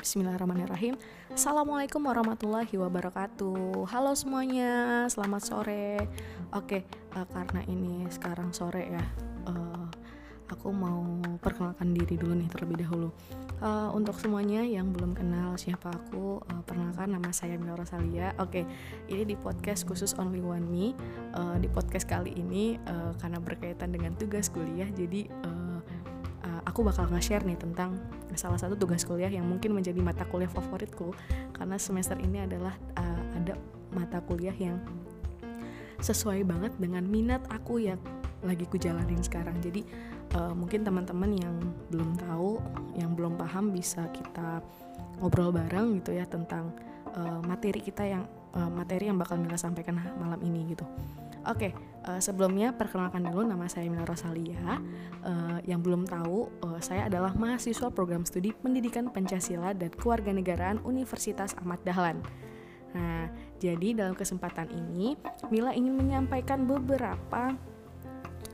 Bismillahirrahmanirrahim. Assalamualaikum warahmatullahi wabarakatuh. Halo semuanya, selamat sore. Oke, uh, karena ini sekarang sore ya uh, Aku mau perkenalkan diri dulu nih terlebih dahulu. Uh, Untuk semuanya yang belum kenal siapa aku uh, Perkenalkan nama saya Mila Rosalia. Oke, ini di podcast khusus Only One Me. Uh, Di podcast kali ini uh, karena berkaitan dengan tugas kuliah Jadi uh, aku bakal nge-share nih tentang salah satu tugas kuliah yang mungkin menjadi mata kuliah favoritku. Karena semester ini adalah uh, ada mata kuliah yang sesuai banget dengan minat aku yang lagi ku jalanin sekarang. Jadi uh, mungkin teman-teman yang belum tahu yang belum paham bisa kita ngobrol bareng gitu ya tentang uh, materi kita yang uh, materi yang bakal Mila sampaikan malam ini gitu. Oke, okay, uh, sebelumnya perkenalkan dulu nama saya Mila Rosalia. Uh, yang belum tahu, uh, saya adalah mahasiswa program studi Pendidikan Pancasila dan Kewarganegaraan Universitas Ahmad Dahlan. Nah, jadi dalam kesempatan ini Mila ingin menyampaikan beberapa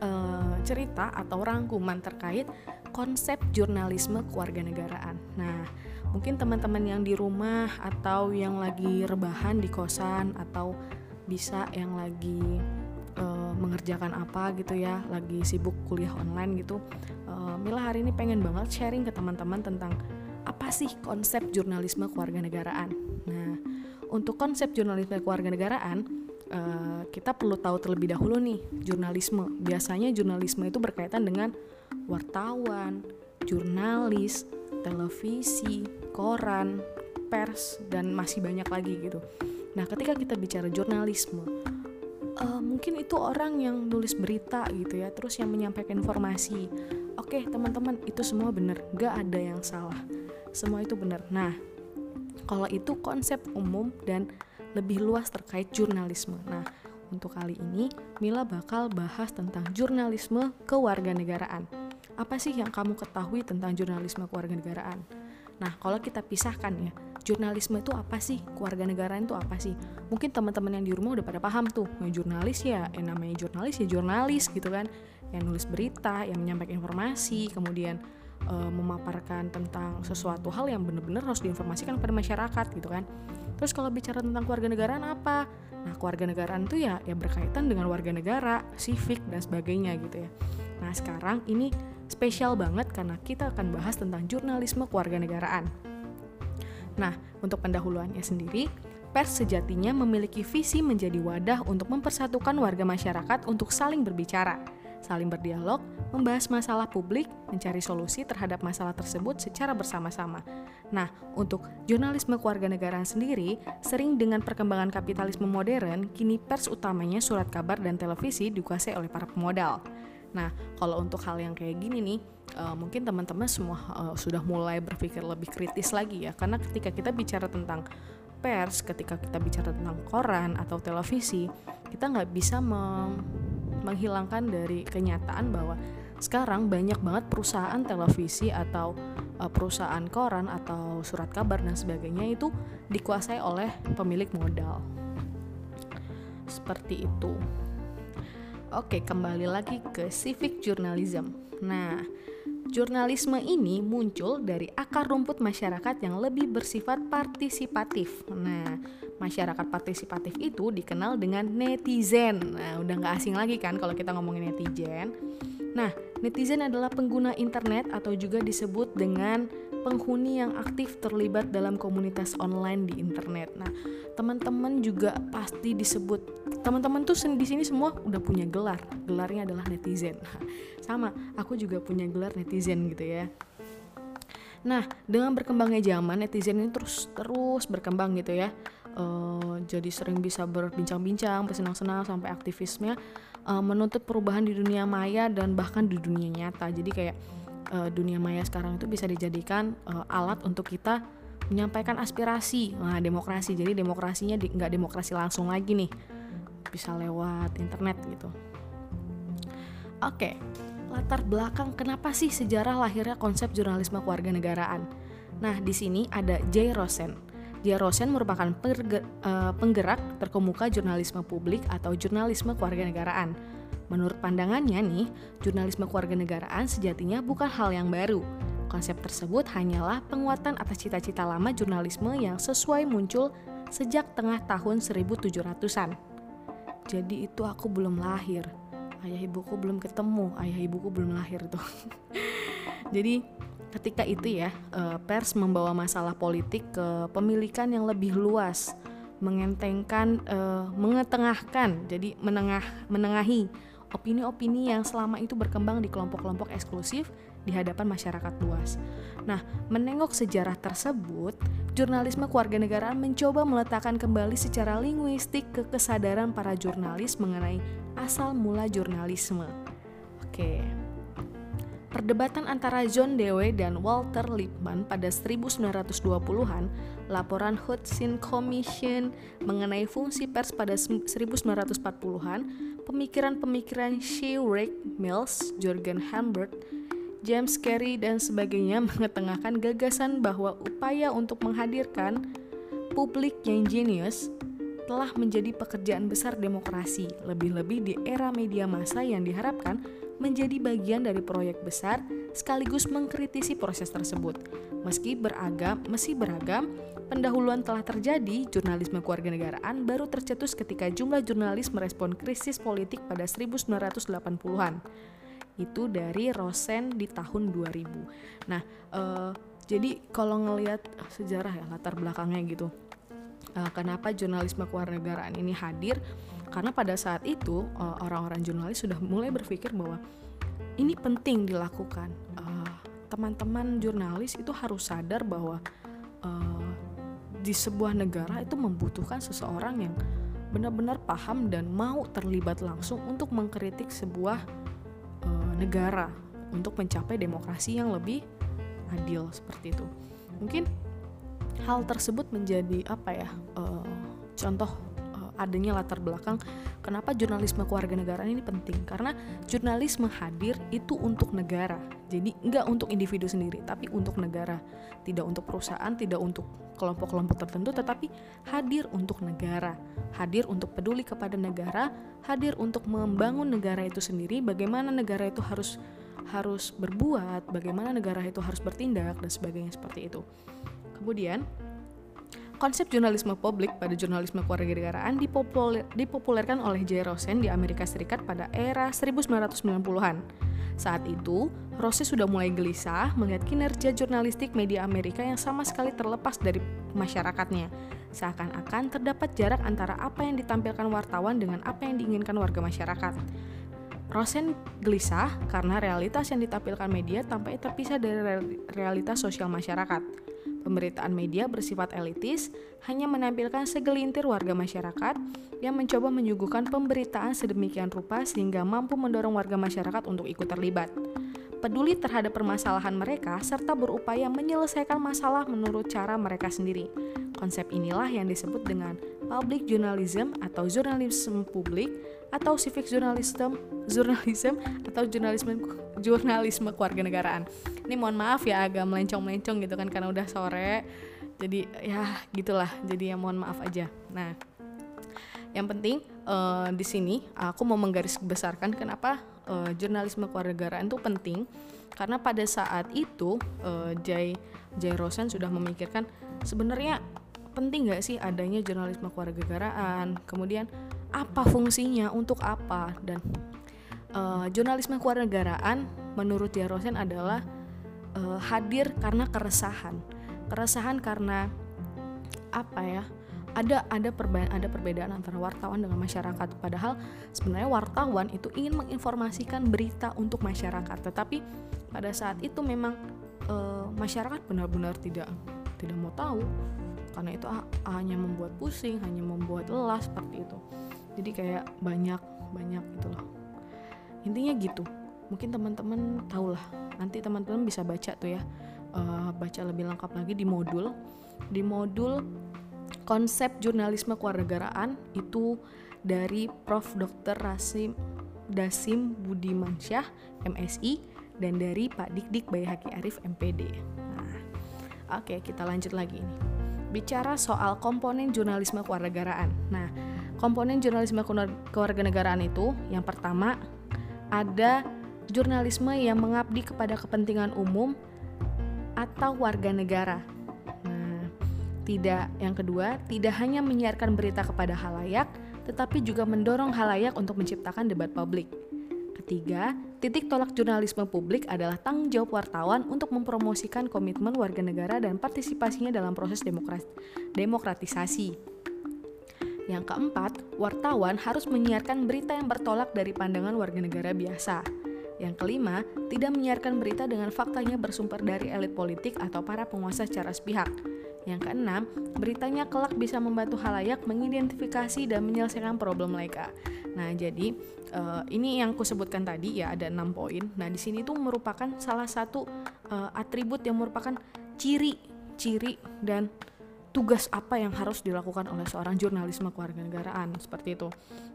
uh, cerita atau rangkuman terkait konsep jurnalisme kewarganegaraan. Nah, mungkin teman-teman yang di rumah atau yang lagi rebahan di kosan atau bisa yang lagi mengerjakan apa gitu ya lagi sibuk kuliah online gitu. Uh, Mila hari ini pengen banget sharing ke teman-teman tentang apa sih konsep jurnalisme kewarganegaraan. Nah untuk konsep jurnalisme kewarganegaraan uh, kita perlu tahu terlebih dahulu nih jurnalisme. Biasanya jurnalisme itu berkaitan dengan wartawan jurnalis televisi koran pers dan masih banyak lagi gitu. Nah, ketika kita bicara jurnalisme, uh, mungkin itu orang yang nulis berita gitu ya, terus yang menyampaikan informasi. Oke, okay, teman-teman, itu semua benar, gak ada yang salah. Semua itu benar. Nah, kalau itu konsep umum dan lebih luas terkait jurnalisme. Nah, untuk kali ini Mila bakal bahas tentang jurnalisme kewarganegaraan. Apa sih yang kamu ketahui tentang jurnalisme kewarganegaraan? Nah, kalau kita pisahkan ya, jurnalisme itu apa sih? Keluarga negaraan itu apa sih? Mungkin teman-teman yang di rumah udah pada paham tuh yang jurnalis ya yang namanya jurnalis ya jurnalis gitu kan. Yang nulis berita yang menyampaikan informasi kemudian e, memaparkan tentang sesuatu hal yang benar-benar harus diinformasikan kepada masyarakat gitu kan. Terus kalau bicara tentang keluarga negaraan apa? Nah keluarga negaraan itu ya ya berkaitan dengan warga negara civic dan sebagainya gitu ya. Nah sekarang ini spesial banget karena kita akan bahas tentang jurnalisme keluarga negaraan Nah, untuk pendahuluannya sendiri, pers sejatinya memiliki visi menjadi wadah untuk mempersatukan warga masyarakat untuk saling berbicara, saling berdialog, membahas masalah publik, mencari solusi terhadap masalah tersebut secara bersama-sama. Nah, untuk jurnalisme kewarganegaraan sendiri, sering dengan perkembangan kapitalisme modern, kini pers utamanya surat kabar dan televisi dikuasai oleh para pemodal. Nah, kalau untuk hal yang kayak gini nih, uh, mungkin teman-teman semua uh, sudah mulai berpikir lebih kritis lagi ya, karena ketika kita bicara tentang pers, ketika kita bicara tentang koran atau televisi, kita nggak bisa meng menghilangkan dari kenyataan bahwa sekarang banyak banget perusahaan televisi atau uh, perusahaan koran atau surat kabar dan sebagainya itu dikuasai oleh pemilik modal. Seperti itu. Oke, kembali lagi ke civic journalism. Nah, jurnalisme ini muncul dari akar rumput masyarakat yang lebih bersifat partisipatif. Nah, masyarakat partisipatif itu dikenal dengan netizen. Nah, udah nggak asing lagi kan kalau kita ngomongin netizen. Nah, netizen adalah pengguna internet atau juga disebut dengan penghuni yang aktif terlibat dalam komunitas online di internet. Nah, teman-teman juga pasti disebut teman-teman tuh di sini semua udah punya gelar. Gelarnya adalah netizen. Sama aku juga punya gelar netizen gitu ya. Nah dengan berkembangnya zaman netizen ini terus terus berkembang gitu ya. Uh, jadi sering bisa berbincang-bincang bersenang-senang sampai aktivisme uh, menuntut perubahan di dunia maya dan bahkan di dunia nyata jadi kayak uh, dunia maya sekarang itu bisa dijadikan uh, alat untuk kita menyampaikan aspirasi nah demokrasi jadi demokrasinya di, nggak demokrasi langsung lagi nih bisa lewat internet gitu. Oke, latar belakang kenapa sih sejarah lahirnya konsep jurnalisme kewarganegaraan? Nah, di sini ada Jay Rosen. Jay Rosen merupakan eh, penggerak terkemuka jurnalisme publik atau jurnalisme kewarganegaraan. Menurut pandangannya nih, jurnalisme kewarganegaraan sejatinya bukan hal yang baru. Konsep tersebut hanyalah penguatan atas cita-cita lama jurnalisme yang sesuai muncul sejak tengah tahun 1700-an. Jadi itu aku belum lahir. Ayah ibuku belum ketemu, ayah ibuku belum lahir tuh. Jadi ketika itu ya, eh, pers membawa masalah politik ke pemilikan yang lebih luas, mengentengkan, uh, mengetengahkan, jadi menengah, menengahi opini-opini yang selama itu berkembang di kelompok-kelompok eksklusif di hadapan masyarakat luas. Nah, menengok sejarah tersebut, jurnalisme kewarganegaraan mencoba meletakkan kembali secara linguistik ke kesadaran para jurnalis mengenai asal mula jurnalisme. Oke. Perdebatan antara John Dewey dan Walter Lippmann pada 1920-an, laporan Hudson Commission mengenai fungsi pers pada 1940-an, pemikiran-pemikiran Shea Mills, Jorgen Humbert, James Carey dan sebagainya mengetengahkan gagasan bahwa upaya untuk menghadirkan publik yang jenius telah menjadi pekerjaan besar demokrasi, lebih-lebih di era media massa yang diharapkan menjadi bagian dari proyek besar sekaligus mengkritisi proses tersebut. Meski beragam, meski beragam, pendahuluan telah terjadi, jurnalisme kewarganegaraan baru tercetus ketika jumlah jurnalis merespon krisis politik pada 1980-an itu dari Rosen di tahun 2000. Nah, uh, jadi kalau ngelihat sejarah ya latar belakangnya gitu, uh, kenapa jurnalisme kewarganegaraan ini hadir? Karena pada saat itu orang orang-orang jurnalis sudah mulai berpikir bahwa ini penting dilakukan. teman-teman jurnalis itu harus sadar bahwa uh, di sebuah negara itu membutuhkan seseorang yang benar-benar paham dan mau terlibat langsung untuk mengkritik sebuah negara untuk mencapai demokrasi yang lebih adil seperti itu. Mungkin hal tersebut menjadi apa ya uh, contoh adanya latar belakang kenapa jurnalisme kewarganegaraan ini penting. Karena jurnalisme hadir itu untuk negara. Jadi enggak untuk individu sendiri tapi untuk negara. Tidak untuk perusahaan tidak untuk kelompok-kelompok tertentu tetapi hadir untuk negara. Hadir untuk peduli kepada negara hadir untuk membangun negara itu sendiri, bagaimana negara itu harus harus berbuat, bagaimana negara itu harus bertindak dan sebagainya seperti itu. Kemudian konsep jurnalisme publik pada jurnalisme kewarganegaraan dipopuler, dipopulerkan oleh J. Rosen di Amerika Serikat pada era 1990-an. Saat itu, Rose sudah mulai gelisah melihat kinerja jurnalistik media Amerika yang sama sekali terlepas dari masyarakatnya Seakan-akan terdapat jarak antara apa yang ditampilkan wartawan dengan apa yang diinginkan warga masyarakat. Rosen gelisah karena realitas yang ditampilkan media tampaknya terpisah dari realitas sosial masyarakat. Pemberitaan media bersifat elitis, hanya menampilkan segelintir warga masyarakat yang mencoba menyuguhkan pemberitaan sedemikian rupa sehingga mampu mendorong warga masyarakat untuk ikut terlibat peduli terhadap permasalahan mereka, serta berupaya menyelesaikan masalah menurut cara mereka sendiri. Konsep inilah yang disebut dengan public journalism atau jurnalisme publik atau civic journalism, journalism atau jurnalisme jurnalisme kewarganegaraan. Ini mohon maaf ya agak melencong-melencong gitu kan karena udah sore. Jadi ya gitulah. Jadi ya mohon maaf aja. Nah, yang penting uh, di sini aku mau menggarisbesarkan kenapa uh, jurnalisme kewarganegaraan itu penting karena pada saat itu uh, Jay Jay Rosen sudah memikirkan sebenarnya penting nggak sih adanya jurnalisme kewarganegaraan kemudian apa fungsinya untuk apa dan uh, jurnalisme kewarganegaraan menurut Jay Rosen adalah uh, hadir karena keresahan. Keresahan karena apa ya ada ada perbedaan ada perbedaan antara wartawan dengan masyarakat. Padahal sebenarnya wartawan itu ingin menginformasikan berita untuk masyarakat. Tetapi pada saat itu memang e, masyarakat benar-benar tidak tidak mau tahu. Karena itu hanya membuat pusing hanya membuat lelah seperti itu. Jadi kayak banyak banyak gitu intinya gitu mungkin teman-teman tahu lah nanti teman-teman bisa baca tuh ya uh, baca lebih lengkap lagi di modul di modul konsep jurnalisme kewarganegaraan itu dari Prof. Dr. Rasim Dasim Budimansyah MSI dan dari Pak Dik-Dik Bayhaki Arif MPD. Nah, oke kita lanjut lagi ini. Bicara soal komponen jurnalisme kewarganegaraan. Nah, komponen jurnalisme kewarganegaraan itu yang pertama ada jurnalisme yang mengabdi kepada kepentingan umum atau warga negara. Nah, tidak yang kedua, tidak hanya menyiarkan berita kepada halayak, tetapi juga mendorong halayak untuk menciptakan debat publik. Ketiga, titik tolak jurnalisme publik adalah tanggung jawab wartawan untuk mempromosikan komitmen warga negara dan partisipasinya dalam proses demokratisasi. Yang keempat, wartawan harus menyiarkan berita yang bertolak dari pandangan warga negara biasa. Yang kelima, tidak menyiarkan berita dengan faktanya bersumber dari elit politik atau para penguasa secara sepihak. Yang keenam, beritanya kelak bisa membantu halayak mengidentifikasi dan menyelesaikan problem mereka. Nah, jadi uh, ini yang aku sebutkan tadi ya ada enam poin. Nah, di sini itu merupakan salah satu uh, atribut yang merupakan ciri, ciri dan tugas apa yang harus dilakukan oleh seorang jurnalisme kewarganegaraan seperti itu.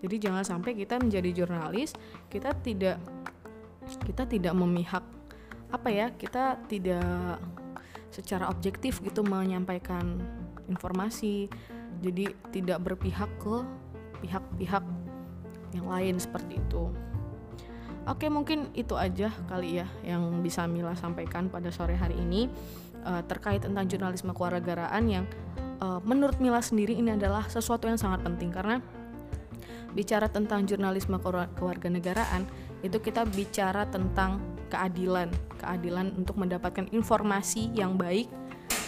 Jadi jangan sampai kita menjadi jurnalis kita tidak kita tidak memihak apa ya kita tidak secara objektif gitu menyampaikan informasi jadi tidak berpihak ke pihak-pihak yang lain seperti itu. Oke mungkin itu aja kali ya yang bisa Mila sampaikan pada sore hari ini uh, terkait tentang jurnalisme kewarganegaraan yang uh, menurut Mila sendiri ini adalah sesuatu yang sangat penting karena bicara tentang jurnalisme kewarganegaraan itu kita bicara tentang keadilan, keadilan untuk mendapatkan informasi yang baik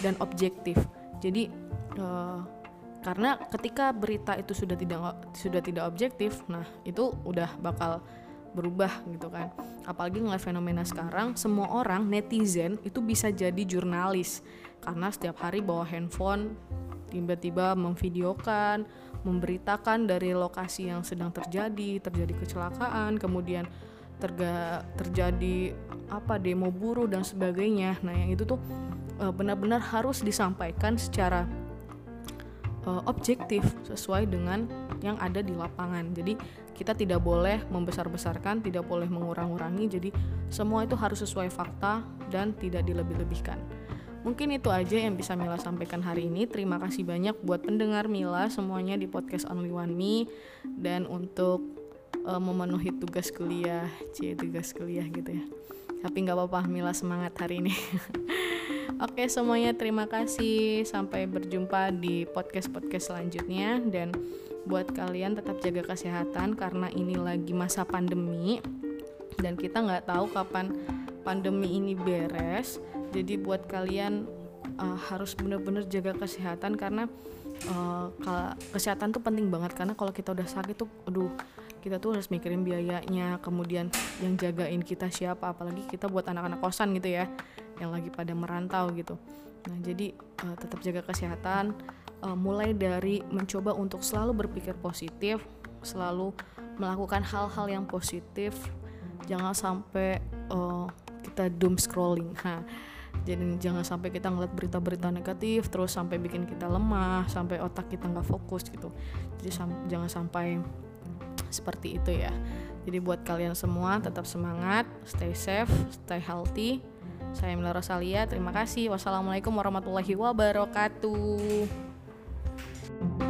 dan objektif. Jadi uh, karena ketika berita itu sudah tidak sudah tidak objektif, nah itu udah bakal berubah gitu kan. Apalagi ngeliat fenomena sekarang semua orang netizen itu bisa jadi jurnalis. Karena setiap hari bawa handphone tiba-tiba memvideokan memberitakan dari lokasi yang sedang terjadi terjadi kecelakaan kemudian terga, terjadi apa demo buruh dan sebagainya. Nah yang itu tuh eh, benar-benar harus disampaikan secara uh, objektif sesuai dengan yang ada di lapangan. Jadi kita tidak boleh membesar-besarkan, tidak boleh mengurang-urangi. Jadi semua itu harus sesuai fakta dan tidak dilebih-lebihkan. Mungkin itu aja yang bisa Mila sampaikan hari ini. Terima kasih banyak buat pendengar Mila semuanya di podcast Only One Me dan untuk uh, memenuhi tugas kuliah, cie tugas kuliah gitu ya. Tapi nggak apa-apa, Mila semangat hari ini. Oke semuanya terima kasih sampai berjumpa di podcast-podcast selanjutnya dan buat kalian tetap jaga kesehatan karena ini lagi masa pandemi dan kita nggak tahu kapan pandemi ini beres jadi buat kalian uh, harus benar-benar jaga kesehatan karena uh, kesehatan tuh penting banget karena kalau kita udah sakit tuh aduh kita tuh harus mikirin biayanya kemudian yang jagain kita siapa apalagi kita buat anak-anak kosan gitu ya yang lagi pada merantau gitu. Nah, jadi uh, tetap jaga kesehatan uh, mulai dari mencoba untuk selalu berpikir positif, selalu melakukan hal-hal yang positif. Jangan sampai uh, kita doom scrolling. Ha. Jadi jangan sampai kita ngeliat berita-berita negatif terus sampai bikin kita lemah, sampai otak kita nggak fokus gitu. Jadi sam jangan sampai seperti itu ya. Jadi buat kalian semua tetap semangat, stay safe, stay healthy saya Mila Rosalia, terima kasih. Wassalamualaikum warahmatullahi wabarakatuh. you